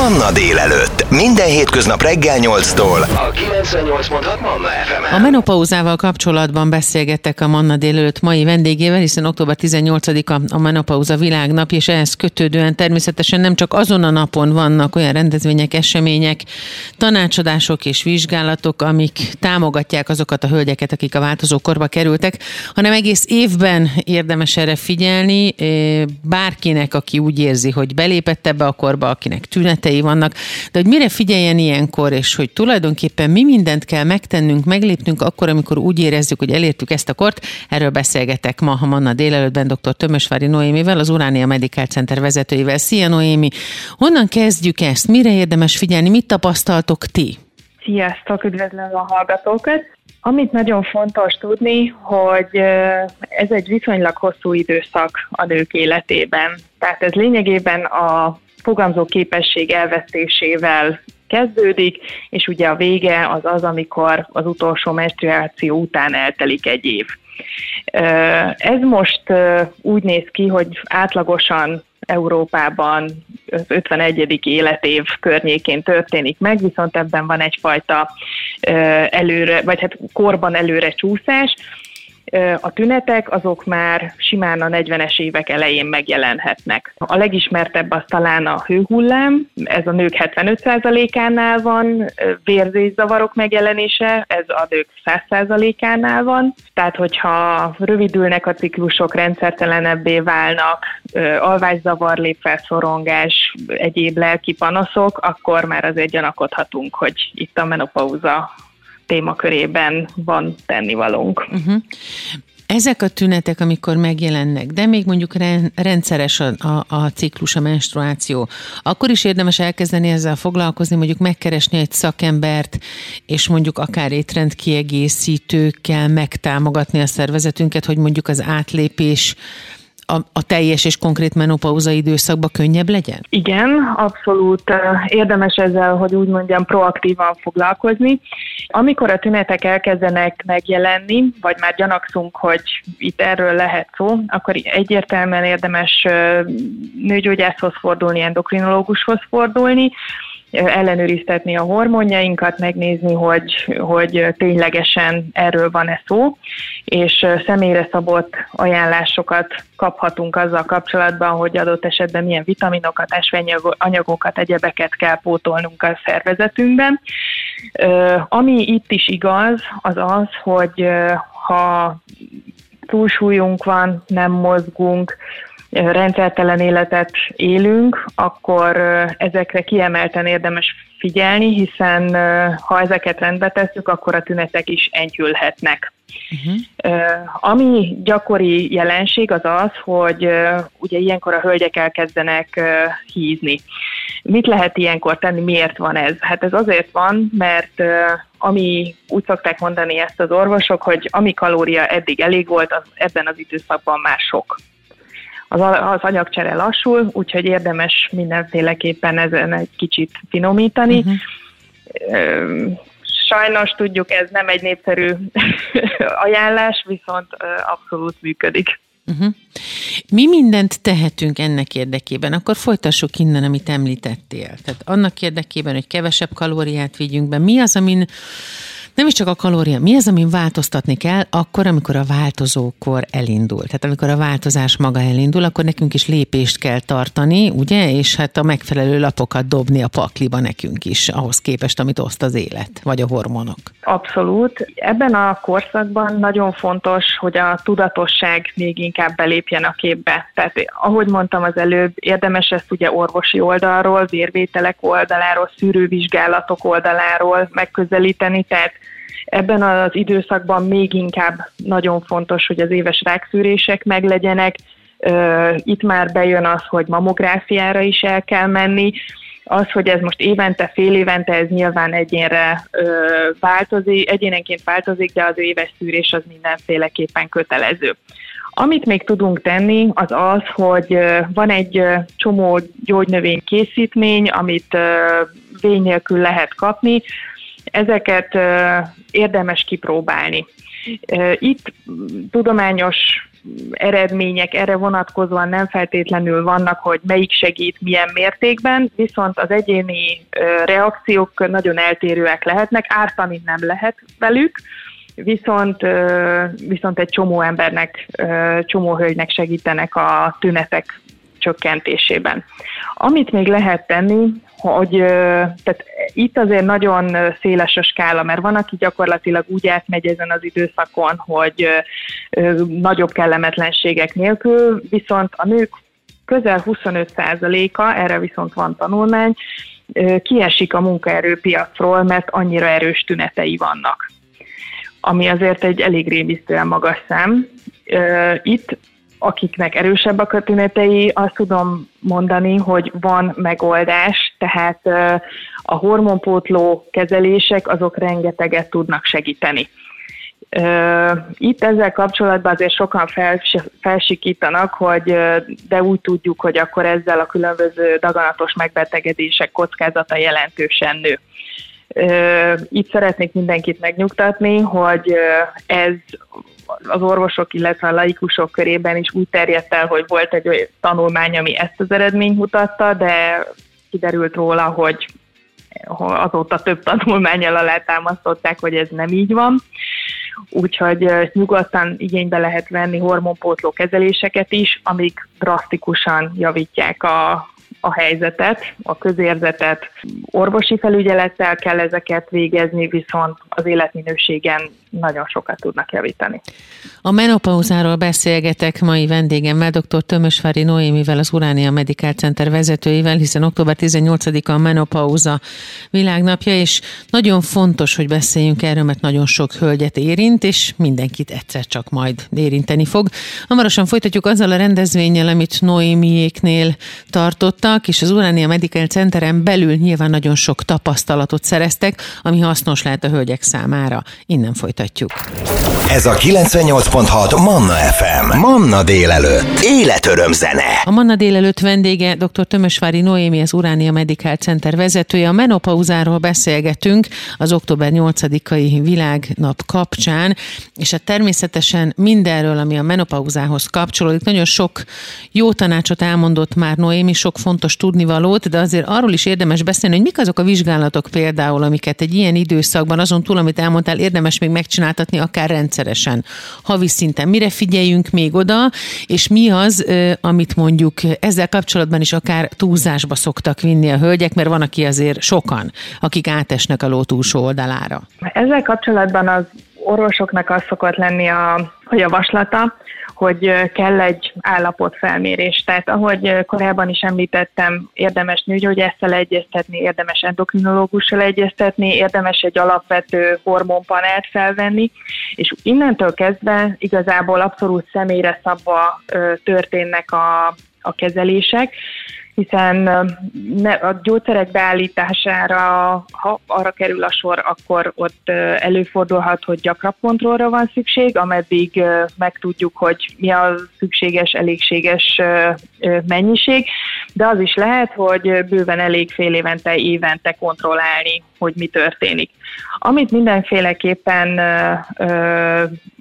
Manna délelőtt. Minden hétköznap reggel 8-tól. A 98.6 Manna fm A menopauzával kapcsolatban beszélgettek a Manna délelőtt mai vendégével, hiszen október 18-a a menopauza világnap, és ehhez kötődően természetesen nem csak azon a napon vannak olyan rendezvények, események, tanácsadások és vizsgálatok, amik támogatják azokat a hölgyeket, akik a változó korba kerültek, hanem egész évben érdemes erre figyelni, eh, bárkinek, aki úgy érzi, hogy belépett ebbe a korba, akinek tünetei vannak, de hogy mire figyeljen ilyenkor, és hogy tulajdonképpen mi mindent kell megtennünk, meglépnünk akkor, amikor úgy érezzük, hogy elértük ezt a kort. Erről beszélgetek ma a Manna délelőttben dr. Tömösvári Noémivel, az Uránia Medical Center vezetőivel. Szia Noémi! Honnan kezdjük ezt? Mire érdemes figyelni? Mit tapasztaltok ti? Sziasztok, üdvözlöm a hallgatókat! Amit nagyon fontos tudni, hogy ez egy viszonylag hosszú időszak a nők életében. Tehát ez lényegében a fogamzó képesség elvesztésével kezdődik, és ugye a vége az az, amikor az utolsó menstruáció után eltelik egy év. Ez most úgy néz ki, hogy átlagosan Európában az 51. életév környékén történik meg, viszont ebben van egyfajta előre, vagy hát korban előre csúszás, a tünetek azok már simán a 40-es évek elején megjelenhetnek. A legismertebb az talán a hőhullám, ez a nők 75%-ánál van, vérzészavarok megjelenése, ez a nők 100%-ánál van. Tehát, hogyha rövidülnek a ciklusok, rendszertelenebbé válnak, alvászavar lép fel, szorongás, egyéb lelki panaszok, akkor már azért gyanakodhatunk, hogy itt a menopauza témakörében van tennivalónk. Uh-huh. Ezek a tünetek, amikor megjelennek, de még mondjuk rendszeres a, a, a ciklus, a menstruáció, akkor is érdemes elkezdeni ezzel foglalkozni, mondjuk megkeresni egy szakembert, és mondjuk akár étrendkiegészítőkkel megtámogatni a szervezetünket, hogy mondjuk az átlépés a, a teljes és konkrét menopauza időszakban könnyebb legyen? Igen, abszolút érdemes ezzel, hogy úgy mondjam, proaktívan foglalkozni. Amikor a tünetek elkezdenek megjelenni, vagy már gyanakszunk, hogy itt erről lehet szó, akkor egyértelműen érdemes nőgyógyászhoz fordulni, endokrinológushoz fordulni, ellenőriztetni a hormonjainkat, megnézni, hogy, hogy ténylegesen erről van-e szó, és személyre szabott ajánlásokat kaphatunk azzal kapcsolatban, hogy adott esetben milyen vitaminokat, anyagokat, egyebeket kell pótolnunk a szervezetünkben. Ami itt is igaz, az az, hogy ha túlsúlyunk van, nem mozgunk, rendszertelen életet élünk, akkor ezekre kiemelten érdemes figyelni, hiszen ha ezeket rendbe tesszük, akkor a tünetek is enyhülhetnek. Uh-huh. Ami gyakori jelenség az az, hogy ugye ilyenkor a hölgyek elkezdenek hízni. Mit lehet ilyenkor tenni, miért van ez? Hát ez azért van, mert ami úgy szokták mondani ezt az orvosok, hogy ami kalória eddig elég volt, az ebben az időszakban már sok az, az anyagcsere lassul, úgyhogy érdemes mindenféleképpen ezen egy kicsit finomítani. Uh-huh. Sajnos tudjuk, ez nem egy népszerű ajánlás, viszont abszolút működik. Uh-huh. Mi mindent tehetünk ennek érdekében? Akkor folytassuk innen, amit említettél. Tehát annak érdekében, hogy kevesebb kalóriát vigyünk be. Mi az, amin nem is csak a kalória, mi az, amin változtatni kell, akkor, amikor a változókor elindul. Tehát amikor a változás maga elindul, akkor nekünk is lépést kell tartani, ugye, és hát a megfelelő lapokat dobni a pakliba nekünk is, ahhoz képest, amit oszt az élet, vagy a hormonok. Abszolút. Ebben a korszakban nagyon fontos, hogy a tudatosság még inkább belépjen a képbe. Tehát ahogy mondtam az előbb, érdemes ezt ugye orvosi oldalról, vérvételek oldaláról, szűrővizsgálatok oldaláról megközelíteni, tehát Ebben az időszakban még inkább nagyon fontos, hogy az éves rákszűrések meglegyenek. Itt már bejön az, hogy mamográfiára is el kell menni, az, hogy ez most évente, fél évente, ez nyilván egyénre változik, egyénenként változik, de az éves szűrés az mindenféleképpen kötelező. Amit még tudunk tenni, az az, hogy van egy csomó gyógynövény készítmény, amit vény nélkül lehet kapni, ezeket érdemes kipróbálni. Itt tudományos eredmények erre vonatkozóan nem feltétlenül vannak, hogy melyik segít milyen mértékben, viszont az egyéni reakciók nagyon eltérőek lehetnek, ártani nem lehet velük, viszont, viszont egy csomó embernek, csomó hölgynek segítenek a tünetek csökkentésében. Amit még lehet tenni, hogy tehát itt azért nagyon széles a skála, mert van, aki gyakorlatilag úgy átmegy ezen az időszakon, hogy nagyobb kellemetlenségek nélkül, viszont a nők közel 25%-a, erre viszont van tanulmány, kiesik a munkaerőpiacról, mert annyira erős tünetei vannak. Ami azért egy elég rémisztően magas szám. Itt akiknek erősebb a tünetei, azt tudom mondani, hogy van megoldás, tehát a hormonpótló kezelések azok rengeteget tudnak segíteni. Itt ezzel kapcsolatban azért sokan felsikítanak, hogy de úgy tudjuk, hogy akkor ezzel a különböző daganatos megbetegedések kockázata jelentősen nő. Itt szeretnék mindenkit megnyugtatni, hogy ez az orvosok, illetve a laikusok körében is úgy terjedt el, hogy volt egy olyan tanulmány, ami ezt az eredményt mutatta, de kiderült róla, hogy azóta több tanulmányjal alátámasztották, hogy ez nem így van. Úgyhogy nyugodtan igénybe lehet venni hormonpótló kezeléseket is, amik drasztikusan javítják a, a helyzetet, a közérzetet. Orvosi felügyelettel kell ezeket végezni, viszont az életminőségen nagyon sokat tudnak javítani. A menopauzáról beszélgetek mai vendégemmel, dr. Tömösvári Noémivel, az Uránia Medical Center vezetőivel, hiszen október 18-a a menopauza világnapja, és nagyon fontos, hogy beszéljünk erről, mert nagyon sok hölgyet érint, és mindenkit egyszer csak majd érinteni fog. Hamarosan folytatjuk azzal a rendezvényel, amit Noémiéknél tartottak, és az Uránia Medical Centeren belül nyilván nagyon sok tapasztalatot szereztek, ami hasznos lehet a hölgyek számára. Innen folytatjuk. Ez a 98.6 Manna FM. Manna délelőtt. Életöröm zene. A Manna délelőtt vendége dr. Tömösvári Noémi, az Uránia Medical Center vezetője. A menopauzáról beszélgetünk az október 8-ai világnap kapcsán, és hát természetesen mindenről, ami a menopauzához kapcsolódik. Nagyon sok jó tanácsot elmondott már Noémi, sok fontos tudnivalót, de azért arról is érdemes beszélni, hogy mik azok a vizsgálatok például, amiket egy ilyen időszakban, azon túl, amit elmondtál, érdemes még meg megcsináltatni, akár rendszeresen, havi szinten. Mire figyeljünk még oda, és mi az, amit mondjuk ezzel kapcsolatban is akár túlzásba szoktak vinni a hölgyek, mert van, aki azért sokan, akik átesnek a ló túlsó oldalára. Ezzel kapcsolatban az orvosoknak az szokott lenni a javaslata, hogy kell egy állapotfelmérés. Tehát ahogy korábban is említettem, érdemes nőgyógyásszal egyeztetni, érdemes endokrinológussal egyeztetni, érdemes egy alapvető hormonpanelt felvenni, és innentől kezdve igazából abszolút személyre szabva történnek a, a kezelések hiszen ne, a gyógyszerek beállítására, ha arra kerül a sor, akkor ott előfordulhat, hogy gyakrabb kontrollra van szükség, ameddig megtudjuk, hogy mi a szükséges, elégséges mennyiség, de az is lehet, hogy bőven elég fél évente, évente kontrollálni, hogy mi történik. Amit mindenféleképpen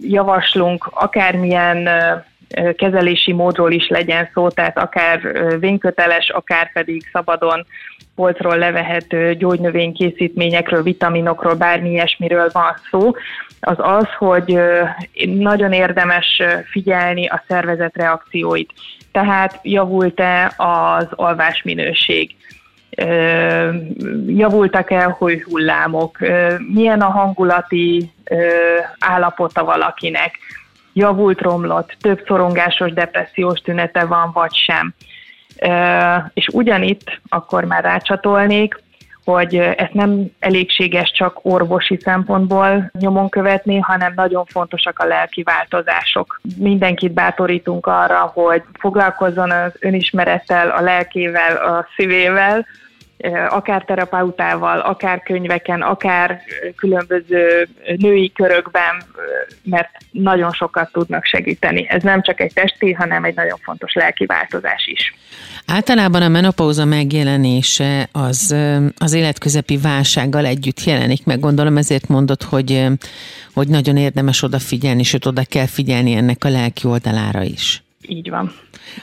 javaslunk, akármilyen kezelési módról is legyen szó, tehát akár vényköteles, akár pedig szabadon polcról levehető gyógynövénykészítményekről, vitaminokról, bármi ilyesmiről van szó, az az, hogy nagyon érdemes figyelni a szervezet reakcióit. Tehát javult-e az alvásminőség? javultak-e a hullámok, milyen a hangulati állapota valakinek, javult, romlott, több szorongásos depressziós tünete van, vagy sem. És ugyanitt akkor már rácsatolnék, hogy ezt nem elégséges csak orvosi szempontból nyomon követni, hanem nagyon fontosak a lelki változások. Mindenkit bátorítunk arra, hogy foglalkozzon az önismerettel, a lelkével, a szívével, akár terapeutával, akár könyveken, akár különböző női körökben, mert nagyon sokat tudnak segíteni. Ez nem csak egy testi, hanem egy nagyon fontos lelki változás is. Általában a menopauza megjelenése az, az életközepi válsággal együtt jelenik meg. Gondolom ezért mondod, hogy, hogy nagyon érdemes odafigyelni, sőt oda kell figyelni ennek a lelki oldalára is. Így van.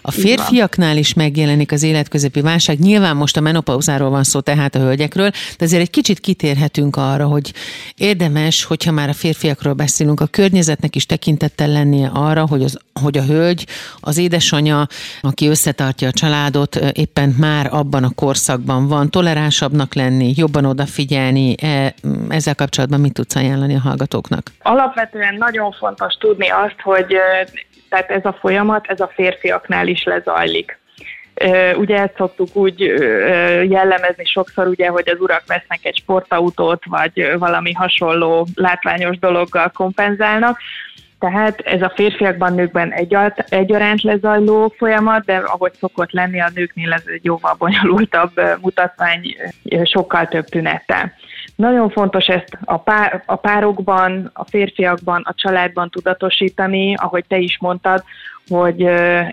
A férfiaknál is megjelenik az életközepi válság. Nyilván most a menopauzáról van szó, tehát a hölgyekről, de azért egy kicsit kitérhetünk arra, hogy érdemes, hogyha már a férfiakról beszélünk, a környezetnek is tekintettel lennie arra, hogy, az, hogy a hölgy, az édesanyja, aki összetartja a családot, éppen már abban a korszakban van, toleránsabbnak lenni, jobban odafigyelni. E, ezzel kapcsolatban mit tudsz ajánlani a hallgatóknak? Alapvetően nagyon fontos tudni azt, hogy tehát ez a folyamat, ez a férfiaknál is lezajlik. Ugye ezt szoktuk úgy jellemezni sokszor, ugye, hogy az urak vesznek egy sportautót, vagy valami hasonló látványos dologgal kompenzálnak. Tehát ez a férfiakban, nőkben egyaránt lezajló folyamat, de ahogy szokott lenni, a nőknél ez egy jóval bonyolultabb mutatvány, sokkal több tünettel. Nagyon fontos ezt a, pár, a párokban, a férfiakban, a családban tudatosítani, ahogy te is mondtad, hogy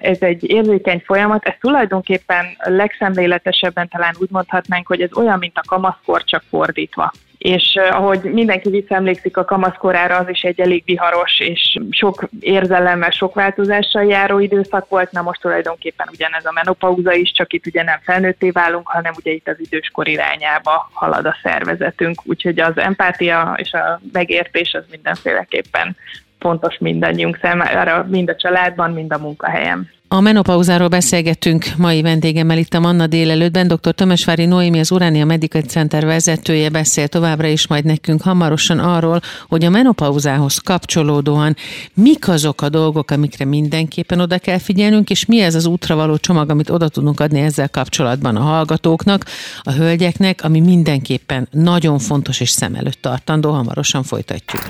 ez egy érzékeny folyamat, ez tulajdonképpen legszemléletesebben talán úgy mondhatnánk, hogy ez olyan, mint a kamaszkor, csak fordítva és ahogy mindenki visszaemlékszik a kamaszkorára, az is egy elég viharos és sok érzelemmel, sok változással járó időszak volt, na most tulajdonképpen ugyanez a menopauza is, csak itt ugye nem felnőtté válunk, hanem ugye itt az időskor irányába halad a szervezetünk, úgyhogy az empátia és a megértés az mindenféleképpen fontos mindannyiunk számára, mind a családban, mind a munkahelyen. A menopauzáról beszélgettünk mai vendégemmel itt a Manna délelőttben. Dr. Tömösvári Noémi, az Uránia Medical Center vezetője beszél továbbra is majd nekünk hamarosan arról, hogy a menopauzához kapcsolódóan mik azok a dolgok, amikre mindenképpen oda kell figyelnünk, és mi ez az útra való csomag, amit oda tudunk adni ezzel kapcsolatban a hallgatóknak, a hölgyeknek, ami mindenképpen nagyon fontos és szem előtt tartandó. Hamarosan folytatjuk.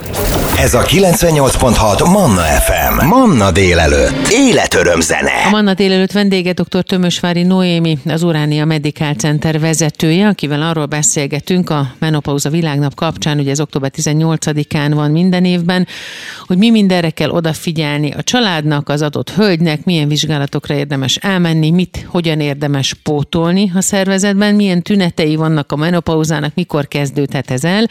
Ez a 98.6 Manna FM. Manna délelőtt. Életöröm zene zene. A Manna délelőtt vendége dr. Tömösvári Noémi, az Uránia Medical Center vezetője, akivel arról beszélgetünk a Menopauza Világnap kapcsán, ugye ez október 18-án van minden évben, hogy mi mindenre kell odafigyelni a családnak, az adott hölgynek, milyen vizsgálatokra érdemes elmenni, mit, hogyan érdemes pótolni a szervezetben, milyen tünetei vannak a menopauzának, mikor kezdődhet ez el,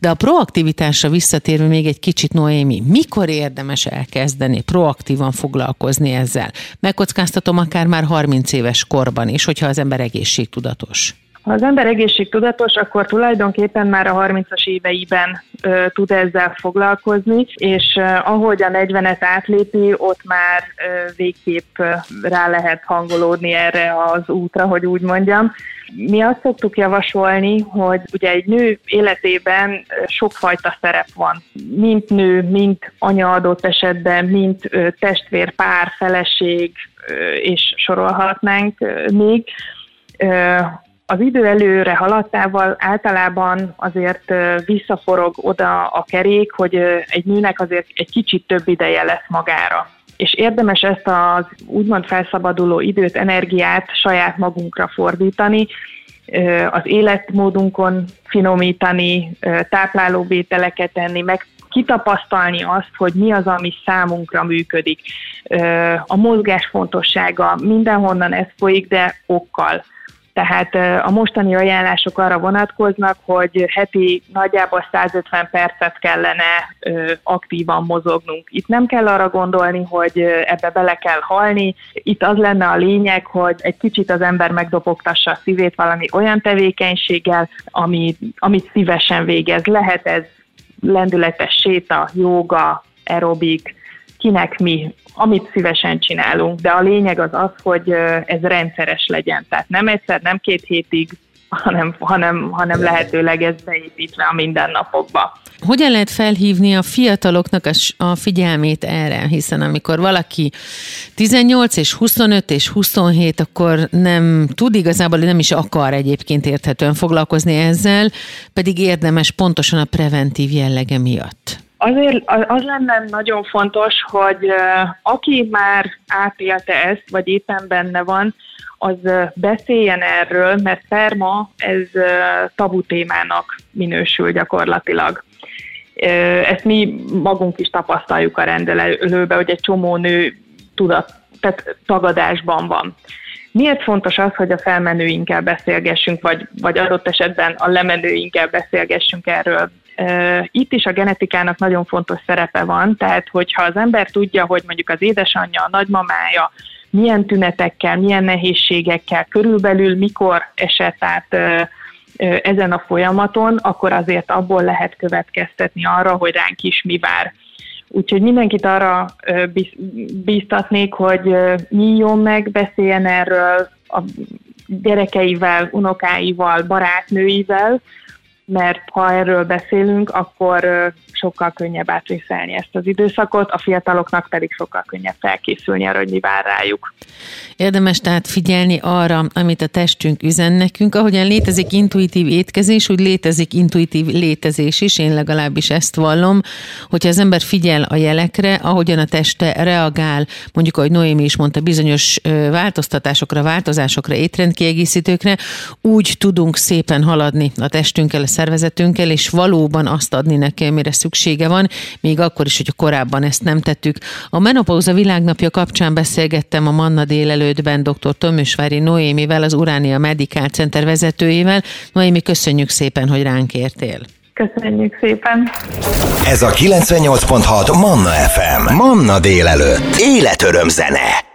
de a proaktivitásra visszatérve még egy kicsit Noémi, mikor érdemes elkezdeni proaktívan foglalkozni ezzel? Megkockáztatom akár már 30 éves korban is, hogyha az ember egészségtudatos. Ha az ember egészségtudatos, akkor tulajdonképpen már a 30-as éveiben ö, tud ezzel foglalkozni, és ö, ahogy a 40-et átlépi, ott már ö, végképp ö, rá lehet hangolódni erre az útra, hogy úgy mondjam. Mi azt szoktuk javasolni, hogy ugye egy nő életében sokfajta szerep van. Mint nő, mint anya adott esetben, mint testvér, pár, feleség, és sorolhatnánk még. Az idő előre haladtával általában azért visszaforog oda a kerék, hogy egy nőnek azért egy kicsit több ideje lesz magára és érdemes ezt az úgymond felszabaduló időt, energiát saját magunkra fordítani, az életmódunkon finomítani, táplálóvételeket tenni, meg kitapasztalni azt, hogy mi az, ami számunkra működik. A mozgás fontossága mindenhonnan ez folyik, de okkal. Tehát a mostani ajánlások arra vonatkoznak, hogy heti nagyjából 150 percet kellene aktívan mozognunk. Itt nem kell arra gondolni, hogy ebbe bele kell halni. Itt az lenne a lényeg, hogy egy kicsit az ember megdobogtassa a szívét valami olyan tevékenységgel, ami, amit szívesen végez. Lehet ez lendületes séta, jóga, aerobik, kinek mi, amit szívesen csinálunk, de a lényeg az az, hogy ez rendszeres legyen. Tehát nem egyszer, nem két hétig, hanem, hanem, hanem lehetőleg ez beépítve a mindennapokba. Hogyan lehet felhívni a fiataloknak a figyelmét erre? Hiszen amikor valaki 18 és 25 és 27, akkor nem tud igazából, nem is akar egyébként érthetően foglalkozni ezzel, pedig érdemes pontosan a preventív jellege miatt. Azért az lenne nagyon fontos, hogy aki már átélte ezt, vagy éppen benne van, az beszéljen erről, mert perma ez tabu témának minősül gyakorlatilag. Ezt mi magunk is tapasztaljuk a rendelőbe, hogy egy csomó nő tudat, tehát tagadásban van. Miért fontos az, hogy a felmenőinkkel beszélgessünk, vagy, vagy adott esetben a lemenőinkkel beszélgessünk erről? Itt is a genetikának nagyon fontos szerepe van, tehát hogyha az ember tudja, hogy mondjuk az édesanyja, a nagymamája milyen tünetekkel, milyen nehézségekkel, körülbelül mikor esett át ezen a folyamaton, akkor azért abból lehet következtetni arra, hogy ránk is mi vár. Úgyhogy mindenkit arra bíztatnék, hogy nyíljon meg, beszéljen erről a gyerekeivel, unokáival, barátnőivel, mert ha erről beszélünk, akkor sokkal könnyebb átvészelni ezt az időszakot, a fiataloknak pedig sokkal könnyebb felkészülni arra, hogy mi vár rájuk. Érdemes tehát figyelni arra, amit a testünk üzen nekünk. Ahogyan létezik intuitív étkezés, úgy létezik intuitív létezés is, én legalábbis ezt vallom, hogyha az ember figyel a jelekre, ahogyan a teste reagál, mondjuk ahogy Noémi is mondta, bizonyos változtatásokra, változásokra, étrendkiegészítőkre, úgy tudunk szépen haladni a testünkkel, a szervezetünkkel, és valóban azt adni neki, amire szüksége van, még akkor is, hogy korábban ezt nem tettük. A Menopauza világnapja kapcsán beszélgettem a Manna délelőttben dr. Tömösvári Noémivel, az Uránia Medical Center vezetőjével. Noémi, köszönjük szépen, hogy ránk értél. Köszönjük szépen. Ez a 98.6 Manna FM. Manna délelőtt. Életöröm zene.